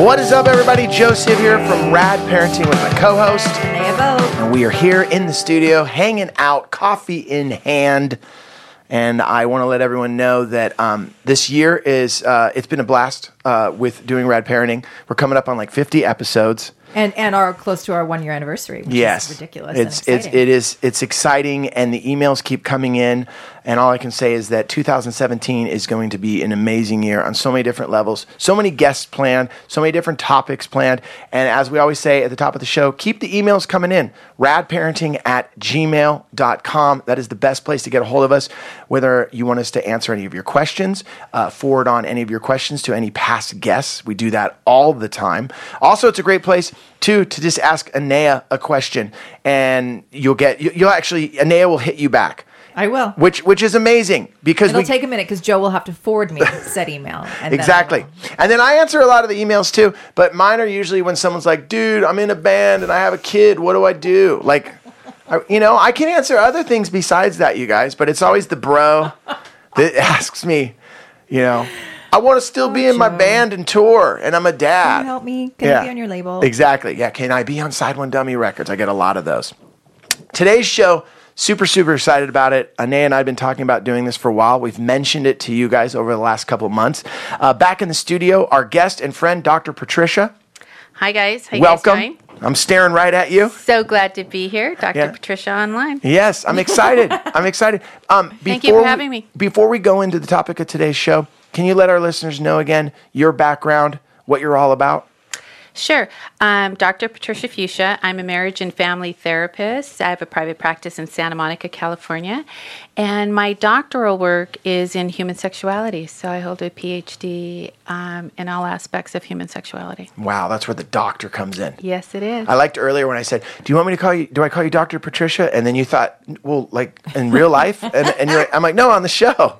What is up, everybody? Joseph here from Rad Parenting with my co host. And we are here in the studio, hanging out, coffee in hand. And I want to let everyone know that um, this year is, uh, it's been a blast uh, with doing Rad Parenting. We're coming up on like 50 episodes. And and are close to our one year anniversary, which yes, is ridiculous. It's and it's it is it's exciting, and the emails keep coming in. And all I can say is that 2017 is going to be an amazing year on so many different levels. So many guests planned, so many different topics planned. And as we always say at the top of the show, keep the emails coming in. Radparenting at gmail.com. That is the best place to get a hold of us. Whether you want us to answer any of your questions, uh, forward on any of your questions to any past guests. We do that all the time. Also, it's a great place too to just ask Anea a question, and you'll get you- you'll actually Anea will hit you back, I will. which which is amazing because It'll we take a minute because Joe will have to forward me said email. And exactly, will. and then I answer a lot of the emails too. But mine are usually when someone's like, "Dude, I'm in a band and I have a kid. What do I do?" Like, I, you know, I can answer other things besides that, you guys. But it's always the bro that asks me, you know. I want to still oh, be in my band and tour, and I'm a dad. Can you help me? Can you be on your label? Exactly. Yeah. Can I be on Side One Dummy Records? I get a lot of those. Today's show, super, super excited about it. Ane and I have been talking about doing this for a while. We've mentioned it to you guys over the last couple of months. Uh, back in the studio, our guest and friend, Dr. Patricia. Hi guys, how you Welcome. I'm staring right at you. So glad to be here, Dr. Yeah. Patricia Online. Yes, I'm excited. I'm excited. Um, Thank you for before we- having me. Before we go into the topic of today's show, can you let our listeners know again your background, what you're all about? Sure. Um, Dr. Patricia Fuchsia. I'm a marriage and family therapist. I have a private practice in Santa Monica, California. And my doctoral work is in human sexuality. So I hold a PhD um, in all aspects of human sexuality. Wow, that's where the doctor comes in. Yes, it is. I liked earlier when I said, "Do you want me to call you? Do I call you Doctor Patricia?" And then you thought, "Well, like in real life?" And, and you're like, I'm like, "No, on the show."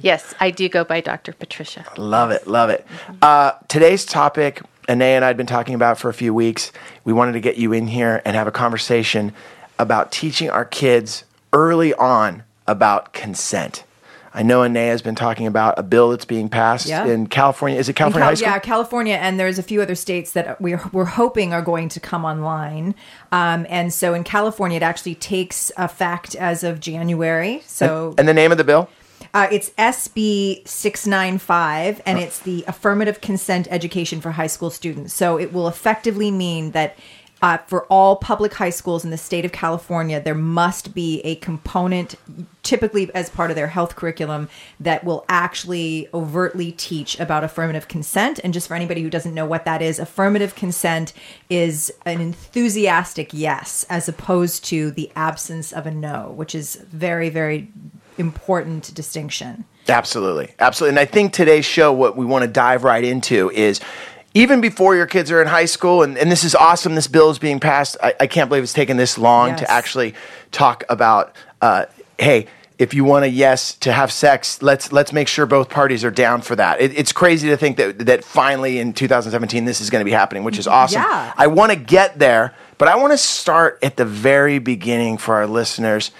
yes, I do go by Dr. Patricia. Love it, love it. Uh, today's topic, Ane and I had been talking about for a few weeks. We wanted to get you in here and have a conversation about teaching our kids early on about consent. I know Ane has been talking about a bill that's being passed Yeah. in California. Is it California Cal- High School? yeah, California, and there's a few other states that we're, we're hoping are going to come online. Um, and so in California, it actually takes effect as of January. So And the name of the bill? Uh, it's SB 695, and it's the affirmative consent education for high school students. So it will effectively mean that uh, for all public high schools in the state of California, there must be a component, typically as part of their health curriculum, that will actually overtly teach about affirmative consent. And just for anybody who doesn't know what that is, affirmative consent is an enthusiastic yes, as opposed to the absence of a no, which is very, very important distinction. Absolutely. Absolutely. And I think today's show, what we want to dive right into is even before your kids are in high school, and, and this is awesome, this bill is being passed. I, I can't believe it's taken this long Yes. to actually talk about, uh, hey, if you want a yes to have sex, let's let's make sure both parties are down for that. It, it's crazy to think that that finally in 2017 this is going to be happening, which is awesome. Yeah. I want to get there, but I want to start at the very beginning for our listeners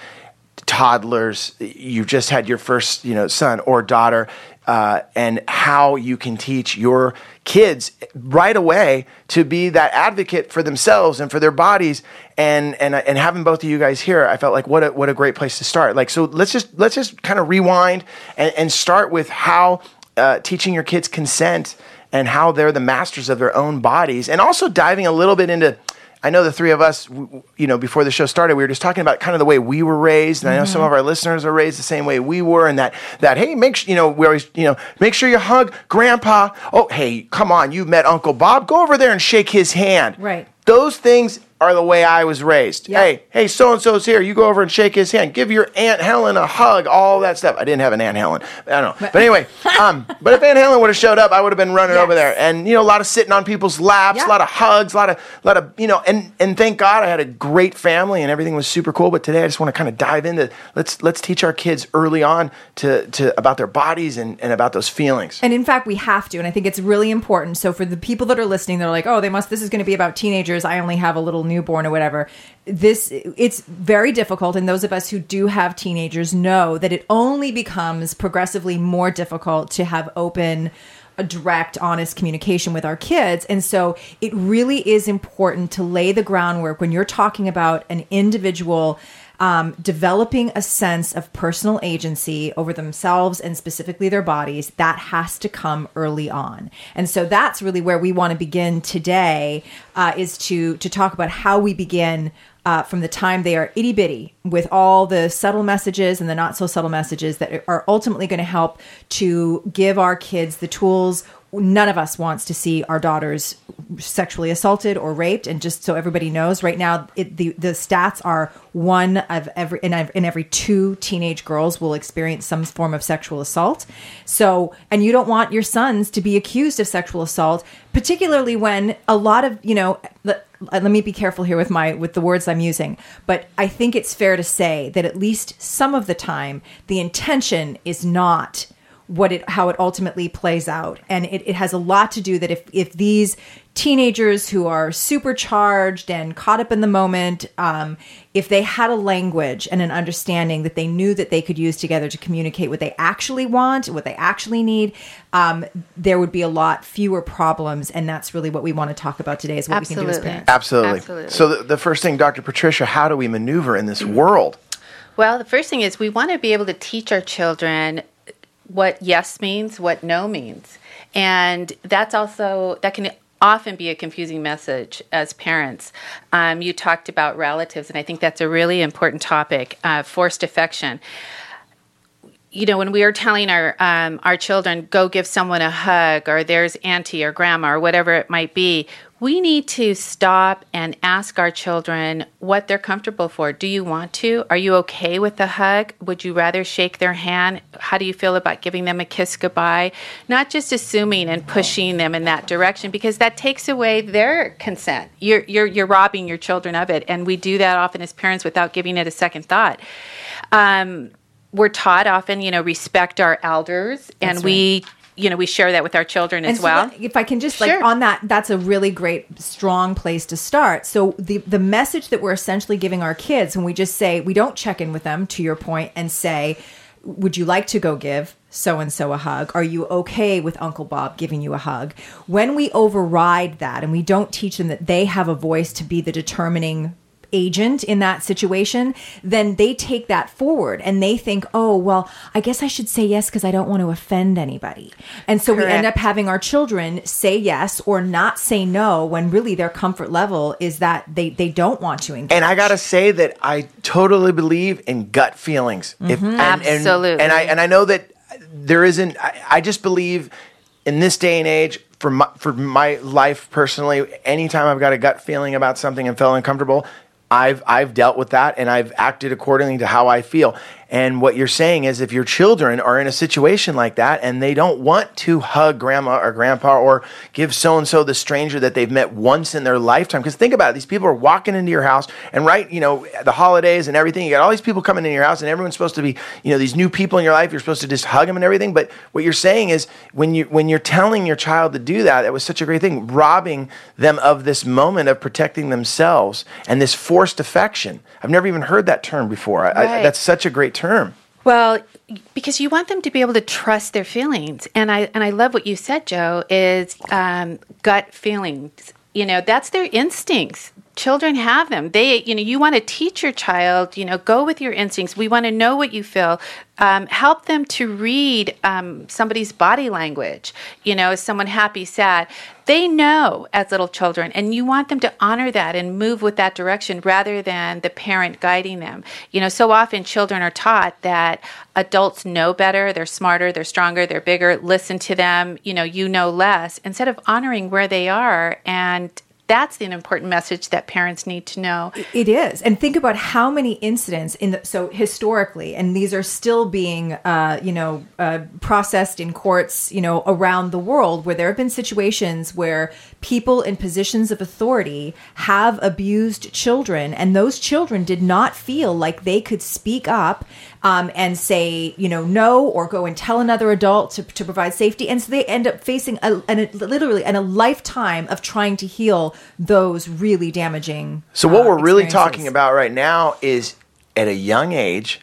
toddlers you've just had your first you know son or daughter uh, and how you can teach your kids right away to be that advocate for themselves and for their bodies. And and and having both of you guys here i felt like what a what a great place to start. Like so let's just let's just kind of rewind and, and start with how uh, teaching your kids consent and how they're the masters of their own bodies and also diving a little bit into I know the three of us, you know, before the show started, we were just talking about kind of the way we were raised, and I know some mm-hmm. of our listeners are raised the same way we were, and that that hey, make sure you know we always you know make sure you hug Grandpa. Oh, hey, come on, you met Uncle Bob, go over there and shake his hand. Right. Those things are the way I was raised. Yeah. Hey, hey, so and so's here. You go over and shake his hand. Give your Aunt Helen a hug. All that stuff. I didn't have an Aunt Helen. I don't know. But anyway, um, but if Aunt Helen would have showed up, I would have been running over there. And you know, a lot of sitting on people's laps, Yeah. a lot of hugs, a lot of, lot of, you know, and and thank God I had a great family and everything was super cool. But today I just want to kind of dive into let's let's teach our kids early on to to about their bodies and, and about those feelings. And in fact, we have to, and I think it's really important. So for the people that are listening, they're like, "Oh, they must. This is going to be about teenagers. I only have a little newborn or whatever." This it's very difficult, and those of us who do have teenagers know that it only becomes progressively more difficult to have open a direct, honest communication with our kids. And so it really is important to lay the groundwork when you're talking about an individual um, developing a sense of personal agency over themselves and specifically their bodies, that has to come early on. And so that's really where we want to begin today uh, is to to talk about how we begin uh, from the time they are itty bitty with all the subtle messages and the not so subtle messages that are ultimately going to help to give our kids the tools none of us wants to see our daughters sexually assaulted or raped. And just so everybody knows right now it, the the stats are one of every in, in every two teenage girls will experience some form of sexual assault. So and you don't want your sons to be accused of sexual assault particularly when a lot of you know let, let me be careful here with my with the words I'm using but I think it's fair to say that at least some of the time the intention is not what it how it ultimately plays out and it, it has a lot to do that if if these teenagers who are supercharged and caught up in the moment um, if they had a language and an understanding that they knew that they could use together to communicate what they actually want what they actually need um, there would be a lot fewer problems and that's really what we want to talk about today is what Absolutely. we can do as parents Absolutely. Absolutely. So the, the first thing, Dr. Patricia, how do we maneuver in this world? Well, the first thing is we want to be able to teach our children what yes means, what no means. And that's also, that can often be a confusing message as parents. Um, you talked about relatives, and I think that's a really important topic uh, forced affection. You know, when we are telling our um, our children, go give someone a hug, or there's auntie or grandma, or whatever it might be, we need to stop and ask our children what they're comfortable for. Do you want to? Are you okay with a hug? Would you rather shake their hand? How do you feel about giving them a kiss goodbye? Not just assuming and pushing them in that direction because that takes away their consent. You're you're you're robbing your children of it, and we do that often as parents without giving it a second thought. Um, we're taught often, you know, respect our elders, and we. You know, we share that with our children as so well. if I can just like on that, that's a really great, strong place to start. So the the message that we're essentially giving our kids when we just say we don't check in with them, to your point, and say, "Would you like to go give so and so a hug? Are you okay with Uncle Bob giving you a hug?" When we override that and we don't teach them that they have a voice to be the determining agent in that situation, then they take that forward and they think, oh, well, I guess I should say yes because I don't want to offend anybody. And so we end up having our children say yes or not say no when really their comfort level is that they, they don't want to engage. And I gotta say that I totally believe in gut feelings. If, and, and- Absolutely. And, I and I know that there isn't. I, I just believe in this day and age. For my, for my life personally, anytime I've got a gut feeling about something and felt uncomfortable, I've I've dealt with that and I've acted accordingly to how I feel. And what you're saying is, if your children are in a situation like that and they don't want to hug grandma or grandpa or give so and so the stranger that they've met once in their lifetime, because think about it, these people are walking into your house and right, you know, the holidays and everything, you got all these people coming into your house and everyone's supposed to be, you know, these new people in your life. You're supposed to just hug them and everything. But what you're saying is, when you when you're telling your child to do that, that was such a great thing, robbing them of this moment of protecting themselves and this forced affection. I've never even heard that term before. I, I, that's such a great term. Well, because you want them to be able to trust their feelings, and I and I love what you said, Joe. Is um, gut feelings. You know, that's their instincts. Children have them. They, you know, you want to teach your child. You know, go with your instincts. We want to know what you feel. Um, help them to read um, somebody's body language. You know, is someone happy, sad? They know as little children, and you want them to honor that and move with that direction rather than the parent guiding them. You know, so often children are taught that adults know better, they're smarter, they're stronger, they're bigger, listen to them, you know, you know less, instead of honoring where they are. And that's an important message that parents need to know. It is, and think about how many incidents in the so historically, and these are still being, uh, you know, uh, processed in courts, you know, around the world, where there have been situations where people in positions of authority have abused children, and those children did not feel like they could speak up um, and say, you know, no, or go and tell another adult to, to provide safety, and so they end up facing a, an, literally and a lifetime of trying to heal those really damaging. So what uh, we're really talking about right now is at a young age,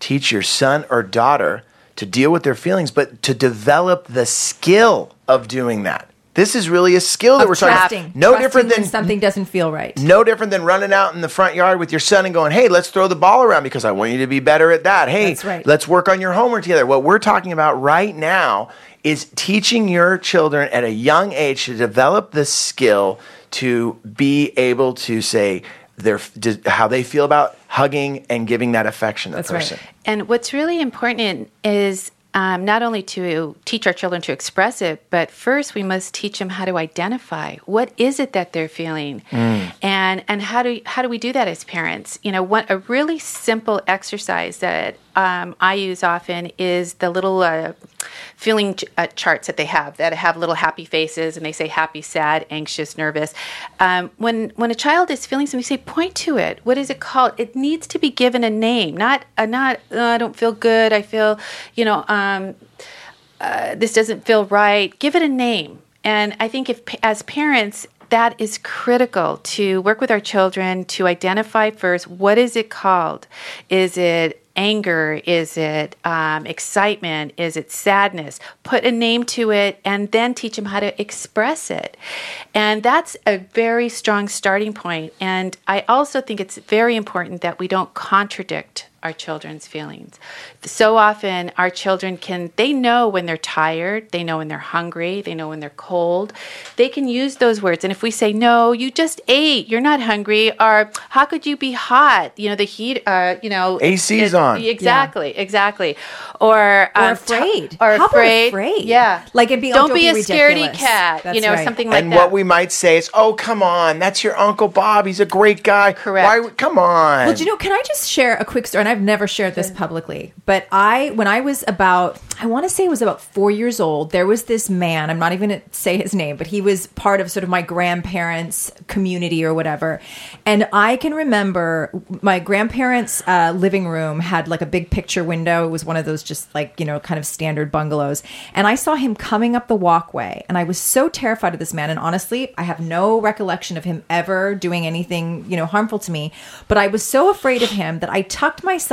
teach your son or daughter to deal with their feelings, but to develop the skill of doing that. This is really a skill that Of we're talking about. No Trusting different than something doesn't feel right. no different than running out in the front yard with your son and going, "Hey, let's throw the ball around because I want you to be better at that." Hey, right. let's work on your homework together. What we're talking about right now is teaching your children at a young age to develop the skill to be able to say their how they feel about hugging and giving that affection to That's the right. person. And what's really important is um, not only to teach our children to express it, but first we must teach them how to identify what is it that they're feeling, and and how do how do we do that as parents? You know, what a really simple exercise that um, I use often is the little uh, feeling ch- uh, charts that they have that have little happy faces and they say happy, sad, anxious, nervous. Um, when when a child is feeling something, you say point to it. What is it called? It needs to be given a name, not uh, not "Uh, I don't feel good. I feel you know um, uh, this doesn't feel right. Give it a name. And I think if as parents that is critical to work with our children to identify first what is it called? Is it anger? Is it um, excitement? Is it sadness? Put a name to it and then teach them how to express it. And that's a very strong starting point. And i also think it's very important that we don't contradict our children's feelings. So often our children can they know when they're tired, they know when they're hungry, they know when they're cold. They can use those words and if we say no, you just ate, you're not hungry or how could you be hot? You know the heat uh you know AC's it- on. Exactly, exactly. Or Or um, afraid. t- or How about afraid. afraid? Yeah. Like, and be- don't, don't be, be a scaredy cat, That's you know, right. something like and that. And what we might say is, "Oh, come on, that's your Uncle Bob. He's a great guy. Correct. Why? Come on." Well, do you know, can I just share a quick story? And I've never shared this publicly, but I, when I was about, I want to say it was about four years old, there was this man, I'm not even going to say his name, but he was part of sort of my grandparents' community or whatever. And I can remember my grandparents' uh, living room had like a big picture window. It was one of those just like, you know, kind of standard bungalows. And I saw him coming up the walkway, and I was so terrified of this man. And honestly, I have no recollection of him ever doing anything, you know, harmful to me. But I was so afraid of him that I tucked myself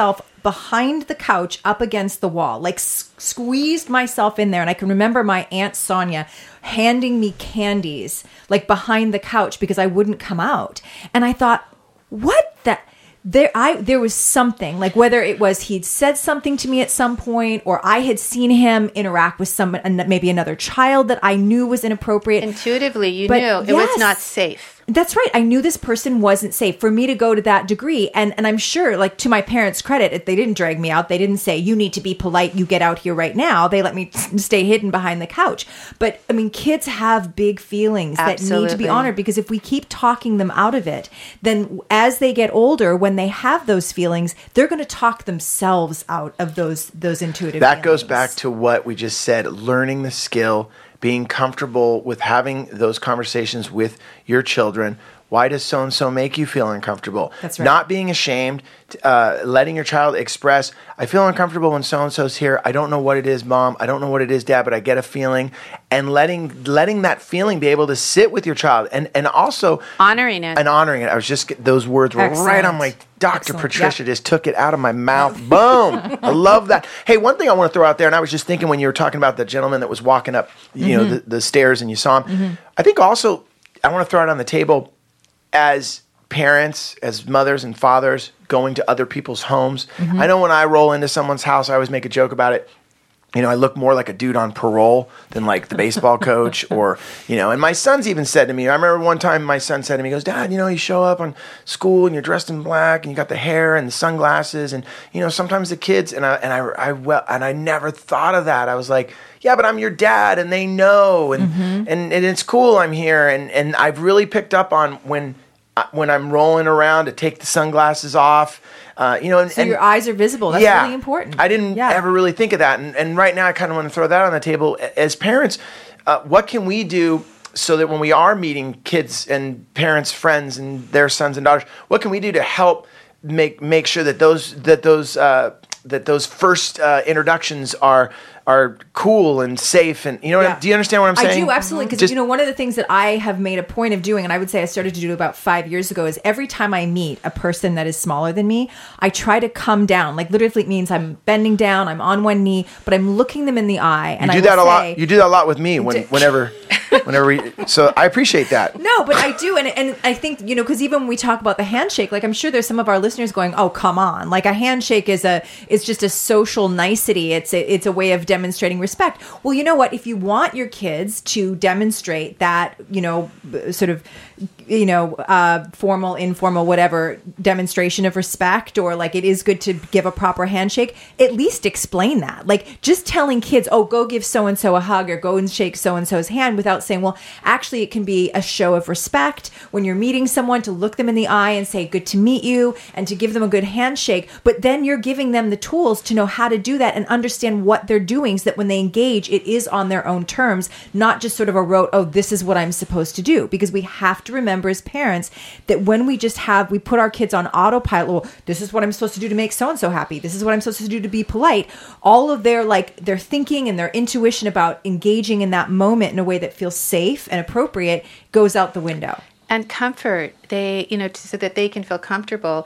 behind the couch up against the wall, like s- squeezed myself in there. And I can remember my Aunt Sonia handing me candies, like behind the couch because I wouldn't come out. And I thought, what the? There, I there was something like whether it was he'd said something to me at some point, or I had seen him interact with some an- maybe another child that I knew was inappropriate. Intuitively, you But knew it was not safe. That's right. I knew this person wasn't safe for me to go to that degree. And and I'm sure, like to my parents' credit, if they didn't drag me out. They didn't say, you need to be polite, you get out here right now. They let me stay hidden behind the couch. But I mean, kids have big feelings that need to be honored because if we keep talking them out of it, then as they get older, when they have those feelings, they're going to talk themselves out of those those intuitive that goes back to what we just said learning the skill being comfortable with having those conversations with your children why does so and so make you feel uncomfortable That's right. not being ashamed uh, letting your child express i feel uncomfortable when so and so's here i don't know what it is mom i don't know what it is dad but i get a feeling and letting letting that feeling be able to sit with your child and and also Honoring it. and honoring it i was just those words were right on my dr Excellent. patricia Yep. just took it out of my mouth. Boom. I love that. Hey, one thing I want to throw out there, and I was just thinking when you were talking about the gentleman that was walking up, you Mm-hmm. know, the, the stairs and you saw him. I think also I want to throw it on the table as parents, as mothers and fathers going to other people's homes. Mm-hmm. I know when I roll into someone's house, I always make a joke about it you know, I look more like a dude on parole than like the baseball coach or, you know, and my son's even said to me, I remember one time my son said to me, he goes, Dad, you know, you show up on school and you're dressed in black and you got the hair and the sunglasses and, you know, sometimes the kids and I, and I, I, well, and I never thought of that. I was like, yeah, but I'm your dad and they know and, and, and it's cool I'm here. And, and I've really picked up on when, when I'm rolling around to take the sunglasses off, uh, you know, and, So and your eyes are visible. That's really important. I didn't Yeah. ever really think of that, and, and right now I kind of want to throw that on the table. As parents, uh, what can we do so that when we are meeting kids and parents, friends, and their sons and daughters, what can we do to help make make sure that those that those uh, that those first uh, introductions are are cool and safe and you know what Yeah. Do you understand what I'm saying? I do absolutely because Just- you know one of the things that I have made a point of doing, and I would say I started to do about five years ago, is every time I meet a person that is smaller than me, I try to come down. Like literally, it means I'm bending down, I'm on one knee, but I'm looking them in the eye, and you I do that a will lot. say- You do that a lot with me when, Do- whenever, whenever we. So I appreciate that. No, but I do, and and I think you know because even when we talk about the handshake, like I'm sure there's some of our listeners going, "Oh, come on!" Like a handshake is a is just a social nicety. It's a it's a way of demonstrating respect. Well, you know what? If you want your kids to demonstrate that, you know, sort of, you know, uh, formal, informal, whatever demonstration of respect, or like it is good to give a proper handshake. At least explain that. Like just telling kids, "Oh, go give so and so a hug," or "Go and shake so and so's hand," without saying, "Well, actually, it can be a show of respect when you're meeting someone to look them in the eye and say, Good to meet you, and to give them a good handshake. But then you're giving them the tools to know how to do that and understand what they're doing so that when they engage, it is on their own terms, not just sort of a rote, Oh, this is what I'm supposed to do. Because we have to remember as parents that when we just have, we put our kids on autopilot, well, this is what I'm supposed to do to make so and so happy. This is what I'm supposed to do to be polite. All of their like their thinking and their intuition about engaging in that moment in a way that feels safe and appropriate goes out the window. and comfort they you know so that they can feel comfortable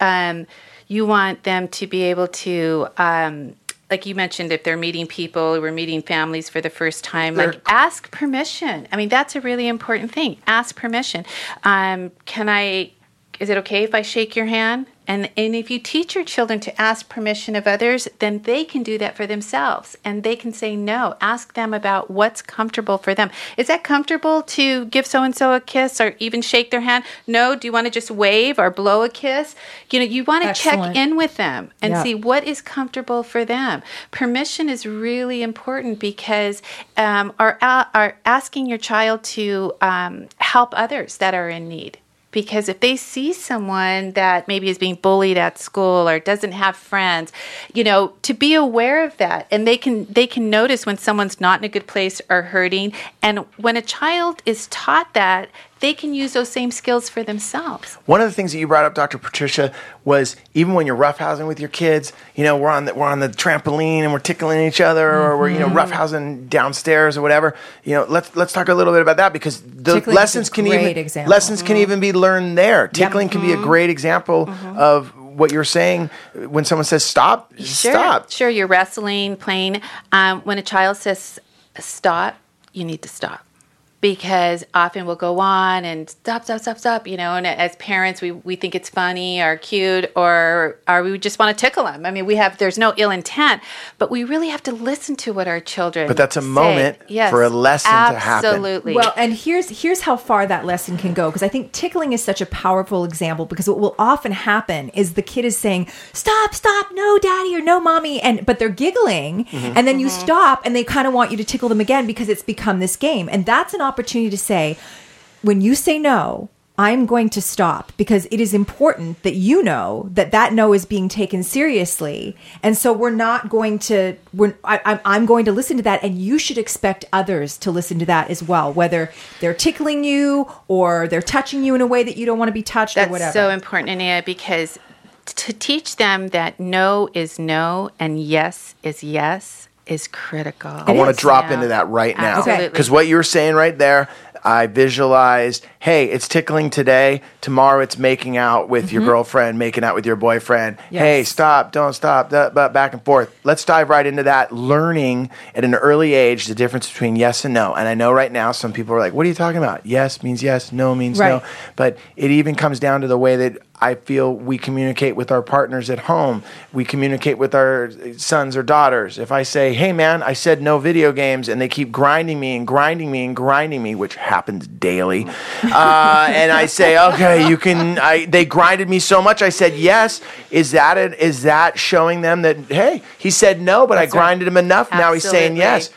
um, you want them to be able to um, like you mentioned if they're meeting people we're meeting families for the first time like They're- ask permission. I mean that's a really important thing. Ask permission. Um, can i is it okay if i shake your hand and and if you teach your children to ask permission of others then they can do that for themselves. And they can say no. Ask them about what's comfortable for them. Is that comfortable to give so and so a kiss or even shake their hand? No. Do you want to just wave or blow a kiss? You know you want to check in with them and Yeah. see what is comfortable for them. Permission is really important because um, are, are asking your child to um, help others that are in need because if they see someone that maybe is being bullied at school or doesn't have friends you know to be aware of that. And they can they can notice when someone's not in a good place or hurting. And when a child is taught that they can use those same skills for themselves One of the things that you brought up, Dr. Patricia, was even when you're roughhousing with your kids, you know, we're on the we're on the trampoline and we're tickling each other, or we're you know Mm-hmm. roughhousing downstairs or whatever. You know, let's let's talk a little bit about that because the Tickling lessons can even example. Mm-hmm. lessons can even be learned there. Tickling can be a great example Mm-hmm. of what you're saying when someone says stop. Sure, Stop. Sure, you're wrestling, playing. Um, when a child says stop, you need to stop. Because often we'll go on and stop, stop, stop, stop, you know, and as parents, we, we think it's funny or cute or, or we just want to tickle them. I mean, we have, there's no ill intent, but we really have to listen to what our children But that's a say. moment Yes, for a lesson to happen. Absolutely. Well, and here's here's how far that lesson can go because I think tickling is such a powerful example because what will often happen is the kid is saying stop stop no daddy or no mommy and but they're giggling Mm-hmm. and then you stop and they kind of want you to tickle them again because it's become this game and that's an opportunity to say when you say no I'm going to stop because it is important that you know that that no is being taken seriously, and so we're not going to. We're I, I'm- I'm going to listen to that, and you should expect others to listen to that as well, whether they're tickling you or they're touching you in a way that you don't want to be touched That's or whatever. so important, Anea, because to teach them that no is no and yes is yes is critical. I want to drop Yeah. into that right now. Absolutely. Because what you're saying right there, I visualized, hey, it's tickling today. Tomorrow it's making out with your mm-hmm. girlfriend, making out with your boyfriend. Yes. Hey, stop, don't stop, da- ba- back and forth. Let's dive right into that. Learning at an early age the difference between yes and no. And I know right now some people are like, what are you talking about? Yes means yes, no means no. But it even comes down to the way that I feel we communicate with our partners at home. We communicate with our sons or daughters. If I say, hey man, I said no video games, and they keep grinding me and grinding me and grinding me, which happens daily, uh, and I say, okay, you can, I, they grinded me so much, I said yes. Is that it? Is that showing them that, hey, he said no, but I That's right. grinded him enough. Now he's saying yes.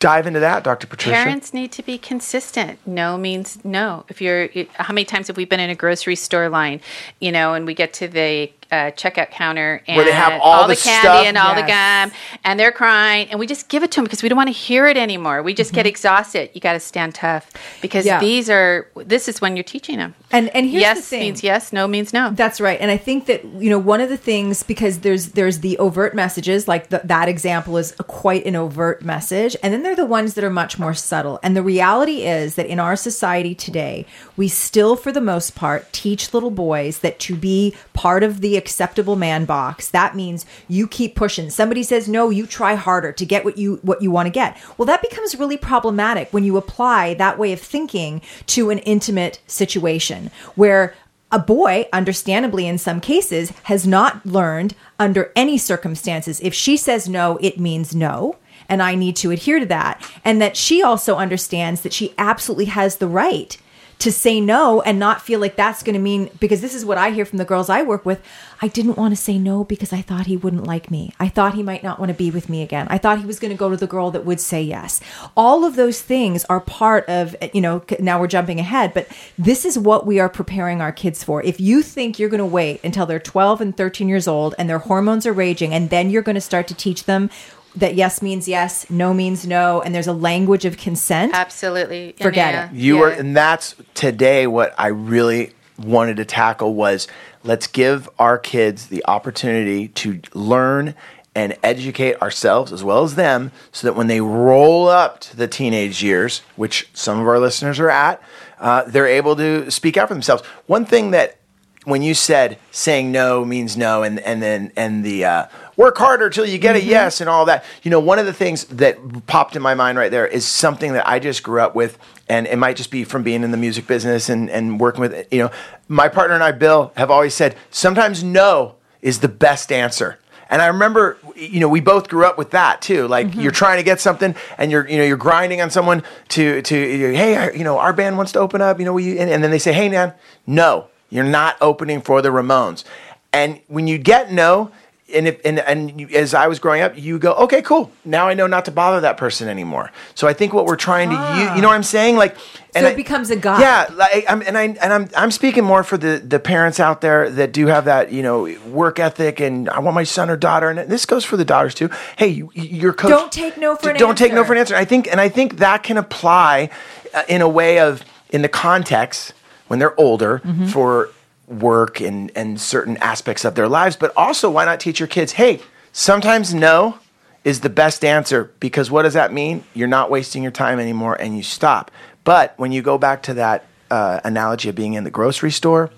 Dive into that, Dr. Patricia. Parents need to be consistent. No means no. If you're, how many times have we been in a grocery store line, you know, and we get to the uh, checkout counter and Where they have all the the candy stuff. and all the gum, and they're crying, and we just give it to them because we don't want to hear it anymore. We just get exhausted. You got to stand tough because Yeah. these are. This is when you're teaching them. And and here's yes the thing. means yes, no means no. That's right, and I think that you know one of the things because there's there's the overt messages like the, that example is a, quite an overt message, and then there are the ones that are much more subtle. And the reality is that in our society today, we still, for the most part, teach little boys that to be part of the acceptable man box, that means you keep pushing. Somebody says no, you try harder to get what you what you want to get. Well, that becomes really problematic when you apply that way of thinking to an intimate situation where a boy, understandably in some cases, has not learned under any circumstances. If she says no, it means no. And I need to adhere to that. And that she also understands that she absolutely has the right to say no and not feel like that's going to mean because this is what I hear from the girls I work with. I didn't want to say no because I thought he wouldn't like me. I thought he might not want to be with me again. I thought he was going to go to the girl that would say yes. All of those things are part of, you know, now we're jumping ahead, but this is what we are preparing our kids for. If you think you're going to wait until they're 12 and 13 years old and their hormones are raging and then you're going to start to teach them that yes means yes, no means no, and there's a language of consent. Absolutely. Forget Yeah. it. You Yeah. were, and that's today what I really wanted to tackle was let's give our kids the opportunity to learn and educate ourselves as well as them so that when they roll up to the teenage years, which some of our listeners are at, uh, they're able to speak out for themselves. One thing that when you said saying no means no and and then and the uh, work harder till you get a mm-hmm. yes and all that you know one of the things that popped in my mind right there is something that i just grew up with and it might just be from being in the music business and, and working with you know my partner and i bill have always said sometimes no is the best answer and I remember, you know, we both grew up with that too. Like mm-hmm. you're trying to get something, and you're, you know, you're grinding on someone to, to, hey, you know, our band wants to open up. You know, you? And, and then they say, hey, man, no, you're not opening for the Ramones. And when you get no, and if, and and you, as I was growing up, you go, okay, cool. Now I know not to bother that person anymore. So I think what we're trying to, you, you know, what I'm saying, like, and So it I- becomes a guide. Yeah, like, I'm, and I and I'm I'm speaking more for the the parents out there that do have that you know work ethic, and I want my son or daughter, and this goes for the daughters too. Hey, you, your coach. Don't take no for an Don't take no answer. for an answer. I think, and I think that can apply uh, in a way of in the context when they're older Mm-hmm. for work and and certain aspects of their lives, but also why not teach your kids? Hey, sometimes no is the best answer because what does that mean? You're not wasting your time anymore and you stop. But when you go back to that uh, analogy of being in the grocery store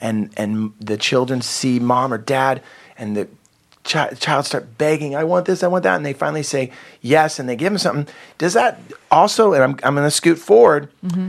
and and the children see mom or dad and the chi- child start begging, I want this, I want that, and they finally say yes and they give them something. Does that also, and I'm, I'm going to scoot forward,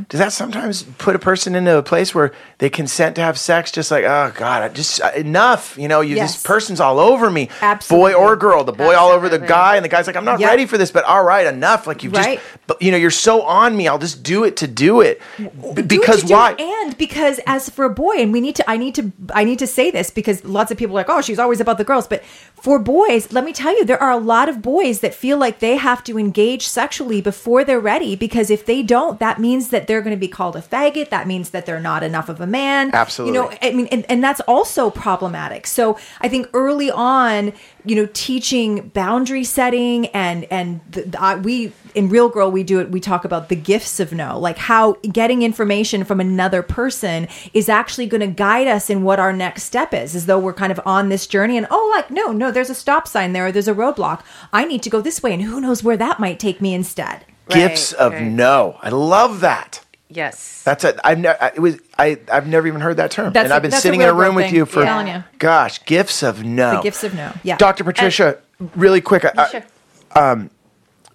does that sometimes put a person into a place where they consent to have sex just like, oh God, I just uh, enough, you know, you, this person's all over me, Absolutely. boy or girl, the boy all over the guy, and the guy's like, I'm not Yep. ready for this, but all right, enough. Like you've Right. just, you know, you're so on me, I'll just do it to do it. B- because do why? it, and because as for a boy and we need to i need to i need to say this because lots of people are like oh she's always about the girls but for boys let me tell you there are a lot of boys that feel like they have to engage sexually before they're ready because if they don't that means that they're going to be called a faggot that means that they're not enough of a man. Absolutely. you know i mean and, and that's also problematic. So i think early on you know teaching boundary setting and and the, the, I, we in REALgirl we do it we talk about the gifts of no like how getting information from another person is actually going to guide us in what our next step is as though we're kind of on this journey and oh like no no there's a stop sign there or there's a roadblock. I need to go this way and who knows where that might take me instead Gifts Right, of right. no. I love that. Yes. That's it. I've never. It was. I. I've never even heard that term. That's and a- I've been a sitting in a room with you for. Yeah. Gosh, gifts of no. the gifts of no yeah Dr. Patricia, really quick. I- I- Sure.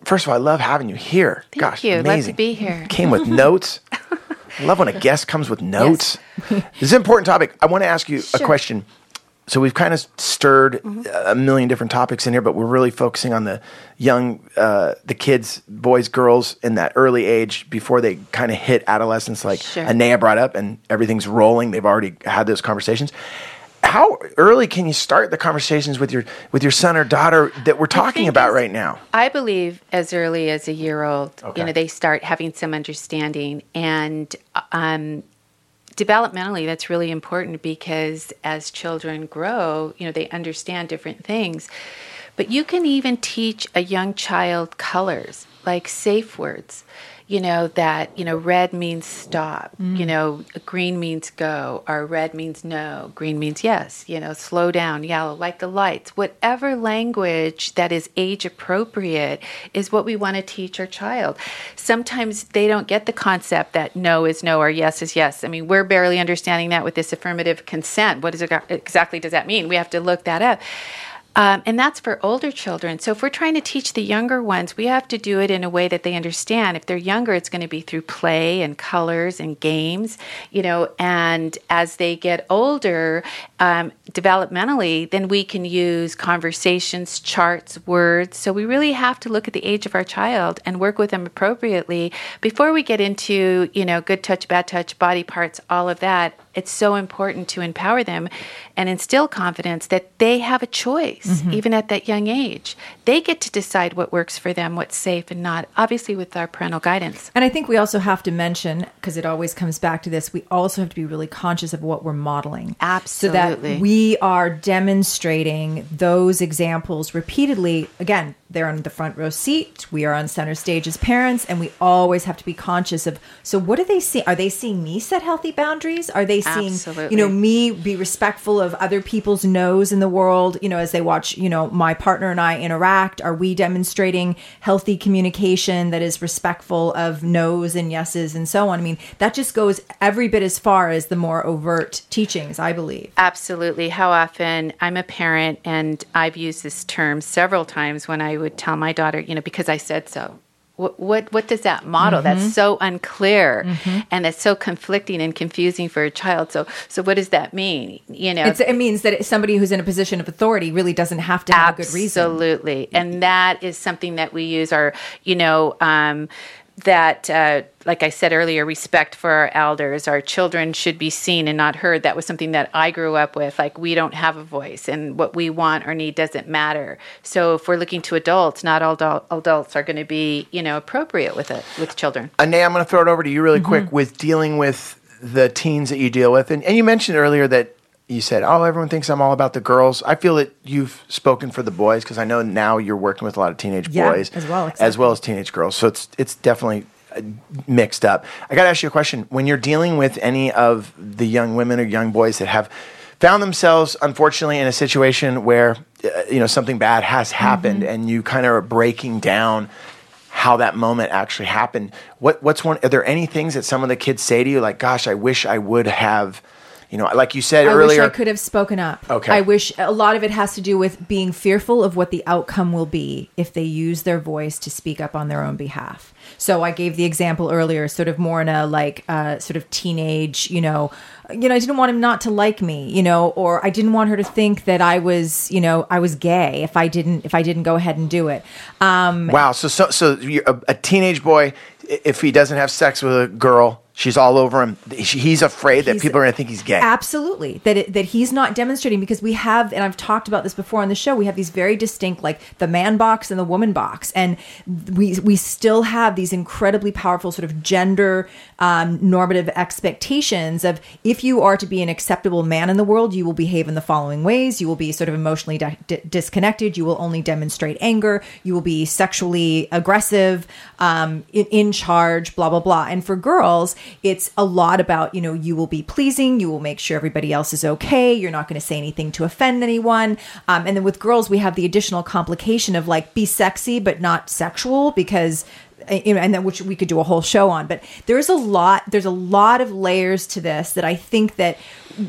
first of all, I love having you here. Thank Gosh, you. Love to amazing. be here. Came with notes. I love when a guest comes with notes. this is an important topic. I want to ask you a Sure. Mm-hmm. question. So we've kind of stirred a million different topics in here, but we're really focusing on the young, uh, the kids, boys, girls in that early age before they kind of hit adolescence, like Sure. Anea brought up, and everything's rolling. They've already had those conversations. How early can you start the conversations with your with your son or daughter that we're talking about as- right now? I believe as early as a year old, Okay. you know, they start having some understanding and um, developmentally that's really important because as children grow you know they understand different things. But you can even teach a young child colors like safe words you know that you know red means stop mm. you know green means go or red means no green means yes you know slow down yellow like the lights. Whatever language that is age appropriate is what we want to teach our child. Sometimes they don't get the concept that no is no or yes is yes. I mean we're barely understanding that with this affirmative consent. What is it exactly does that mean? We have to look that up um, and that's for older children. So if we're trying to teach the younger ones, we have to do it in a way that they understand. If they're younger, it's going to be through play and colors and games, you know. And as they get older, um, developmentally, then we can use conversations, charts, words. So we really have to look at the age of our child and work with them appropriately before we get into, you know, good touch, bad touch, body parts, all of that it's so important to empower them and instill confidence that they have a choice, mm-hmm. even at that young age. They get to decide what works for them, what's safe and not, obviously, with our parental guidance. And I think we also have to mention, because it always comes back to this, we also have to be really conscious of what we're modeling. Absolutely. So that we are demonstrating those examples repeatedly. Again, they're on the front row seat. We are on center stage as parents, and we always have to be conscious of. So, what are they seeing? Are they seeing me set healthy boundaries? Are they seeing, Absolutely. you know, me be respectful of other people's no's in the world? You know, as they watch, you know, my partner and I interact. Are we demonstrating healthy communication that is respectful of no's and yeses and so on? I mean, that just goes every bit as far as the more overt teachings, I believe. Absolutely. How often I'm a parent, and I've used this term several times when I would tell my daughter, you know, because I said so. What what, what does that model? Mm-hmm. That's so unclear, mm-hmm. and that's so conflicting and confusing for a child. So so what does that mean? You know, it's, it means that somebody who's in a position of authority really doesn't have to have a good reason. Absolutely, and that is something that we use our you know. Um, that, uh, like I said earlier, respect for our elders, our children should be seen and not heard. That was something that I grew up with. Like, we don't have a voice, and what we want or need doesn't matter. So, if we're looking to adults, not all adult, adults are going to be, you know, appropriate with it with children. Anea, I'm going to throw it over to you really mm-hmm. quick with dealing with the teens that you deal with, and, and you mentioned earlier that you said, "Oh, everyone thinks I'm all about the girls." I feel that you've spoken for the boys because I know now you're working with a lot of teenage yeah, boys as well, exactly. as well as teenage girls. So it's it's definitely uh, mixed up. I got to ask you a question: When you're dealing with any of the young women or young boys that have found themselves, unfortunately, in a situation where uh, you know something bad has happened, mm-hmm. and you kind of are breaking down how that moment actually happened. What what's one? Are there any things that some of the kids say to you, like, "Gosh, I wish I would have." You know, like you said I earlier. I wish I could have spoken up. Okay. I wish a lot of it has to do with being fearful of what the outcome will be if they use their voice to speak up on their own behalf. So I gave the example earlier, sort of more in a like uh, sort of teenage, you know, you know, I didn't want him not to like me, you know, or I didn't want her to think that I was, you know, I was gay if I didn't if I didn't go ahead and do it. Um, wow. So so so a, a teenage boy, if he doesn't have sex with a girl She's all over him. He's afraid that people are going to think he's gay. Absolutely, that it, that he's not demonstrating because we have, and I've talked about this before on the show. We have these very distinct, like the man box and the woman box, and we we still have these incredibly powerful sort of gender um, normative expectations of if you are to be an acceptable man in the world, you will behave in the following ways. You will be sort of emotionally di- di- disconnected. You will only demonstrate anger. You will be sexually aggressive, um, in, in charge. Blah blah blah. And for girls it's a lot about, you know, you will be pleasing, you will make sure everybody else is okay, you're not going to say anything to offend anyone. Um, and then with girls, we have the additional complication of like be sexy but not sexual because and then which we could do a whole show on. But there's a lot there's a lot of layers to this that i think that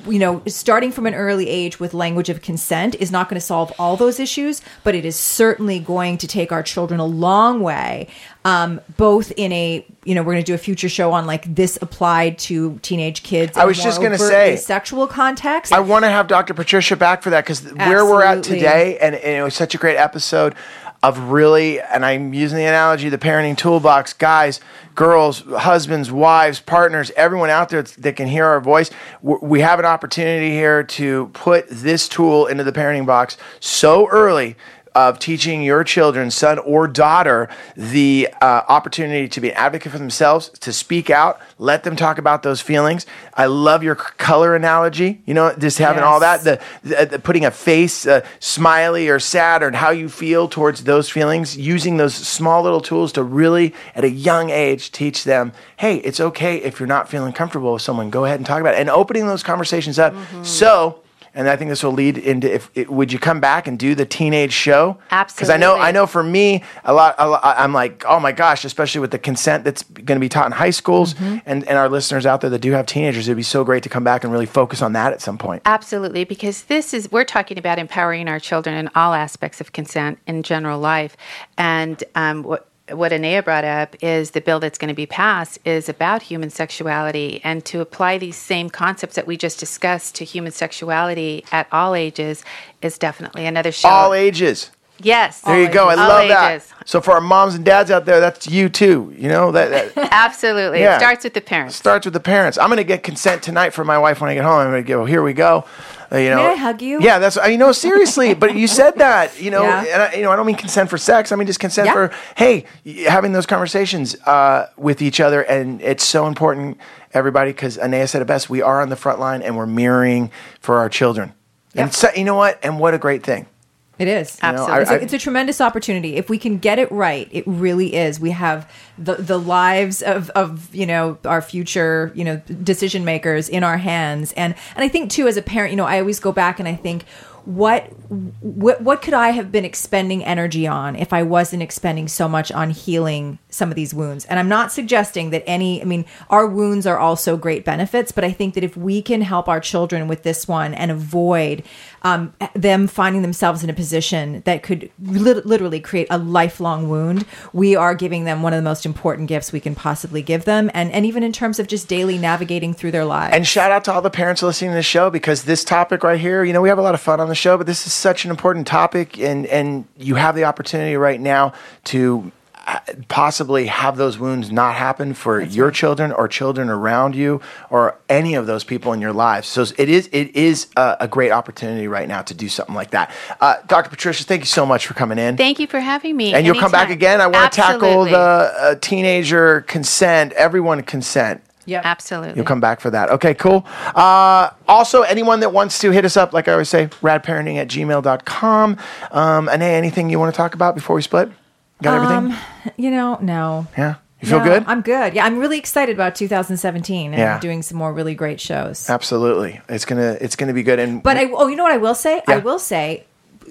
you know starting from an early age with language of consent is not going to solve all those issues but it is certainly going to take our children a long way um, both in a you know we're going to do a future show on like this applied to teenage kids i was just going to say sexual context. I want to have dr patricia back for that because where we're at today and, and it was such a great episode of really, and I'm using the analogy, the parenting toolbox, guys, girls, husbands, wives, partners, everyone out there that can hear our voice. We have an opportunity here to put this tool into the parenting box so early of teaching your children, son or daughter, the uh, opportunity to be an advocate for themselves, to speak out, let them talk about those feelings. I love your color analogy. You know, just having all that, the, the, the putting a face, uh, smiley or sad, or how you feel towards those feelings. Using those small little tools to really, at a young age, teach them, hey, it's okay if you're not feeling comfortable with someone. Go ahead and talk about it, and opening those conversations up. So. And I think this will lead into if it, would you come back and do the teenage show? Absolutely. Because I know I know for me a lot, a lot I'm like oh my gosh, especially with the consent that's going to be taught in high schools Mm-hmm. and and our listeners out there that do have teenagers, it'd be so great to come back and really focus on that at some point. Absolutely, because this is, we're talking about empowering our children in all aspects of consent in general life. And um, what, what Anea brought up is the bill that's going to be passed is about human sexuality and to apply these same concepts that we just discussed to human sexuality at all ages is definitely another show. All ages. yes. There you go. I All love that. So for our moms and dads out there, that's you too. You know that, that Absolutely. Yeah. It starts with the parents. starts with the parents. I'm going to get consent tonight from my wife when I get home. I'm going to go. Here we go. Uh, you know, May I hug you? Yeah, that's you know seriously. but you said that. You know, Yeah. and I, you know I don't mean consent for sex. I mean just consent Yeah. for hey having those conversations uh, with each other, and it's so important, everybody, because Anea said it best. We are on the front line, and we're mirroring for our children. Yeah. And so, you know what? And what a great thing. It is. You know, Absolutely. it's, a, it's a tremendous opportunity. If we can get it right, it really is. We have the the lives of, of you know our future you know decision makers in our hands, and and I think too as a parent, you know, I always go back and I think. What, what what could I have been expending energy on if I wasn't expending so much on healing some of these wounds? And I'm not suggesting that any I mean our wounds are also great benefits, but I think that if we can help our children with this one and avoid um, them finding themselves in a position that could lit- literally create a lifelong wound, we are giving them one of the most important gifts we can possibly give them. And, and even in terms of just daily navigating through their lives. And shout out to all the parents listening to the show because this topic right here, you know, we have a lot of fun on the show, but this is such an important topic, and and you have the opportunity right now to possibly have those wounds not happen for your children or children around you or any of those people in your lives. So it is it is a, a great opportunity right now to do something like that. Uh, Dr. Patricia, thank you so much for coming in. Thank you for having me. and you'll come back again. I want to tackle the uh, teenager consent, everyone consent. Yep. Absolutely. You'll come back for that. Okay, cool. Uh, also, anyone that wants to hit us up, like I always say, radparenting at gmail.com. Um, Ane, anything you want to talk about before we split? Got everything? Um, you know, no. Yeah. You feel No, good? I'm good. Yeah, I'm really excited about 2017 and Yeah. doing some more really great shows. Absolutely. It's gonna it's gonna be good. And But I oh, you know what I will say? Yeah. I will say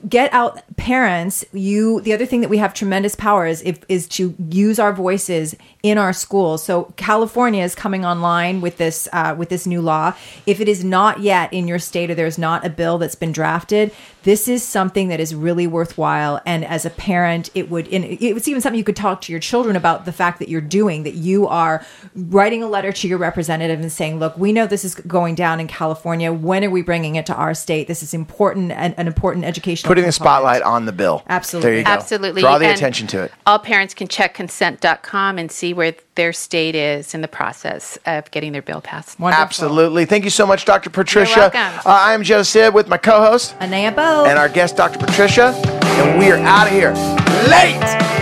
get out parents you the other thing that we have tremendous power is if, is to use our voices in our schools so california is coming online with this uh, with this new law if it is not yet in your state or there's not a bill that's been drafted this is something that is really worthwhile and as a parent it would and it's even something you could talk to your children about the fact that you're doing that you are writing a letter to your representative and saying look we know this is going down in california when are we bringing it to our state this is important and an important educational putting the spotlight on the bill. Absolutely. There you go. Absolutely. Draw the And attention to it. All parents can check consent.com and see where their state is in the process of getting their bill passed. Wonderful. Absolutely. Thank you so much, Dr. Patricia. welcome. Uh, I'm Joe Sib with my co host Anea Bogue. and our guest, Dr. Patricia. And we are out of here. Late!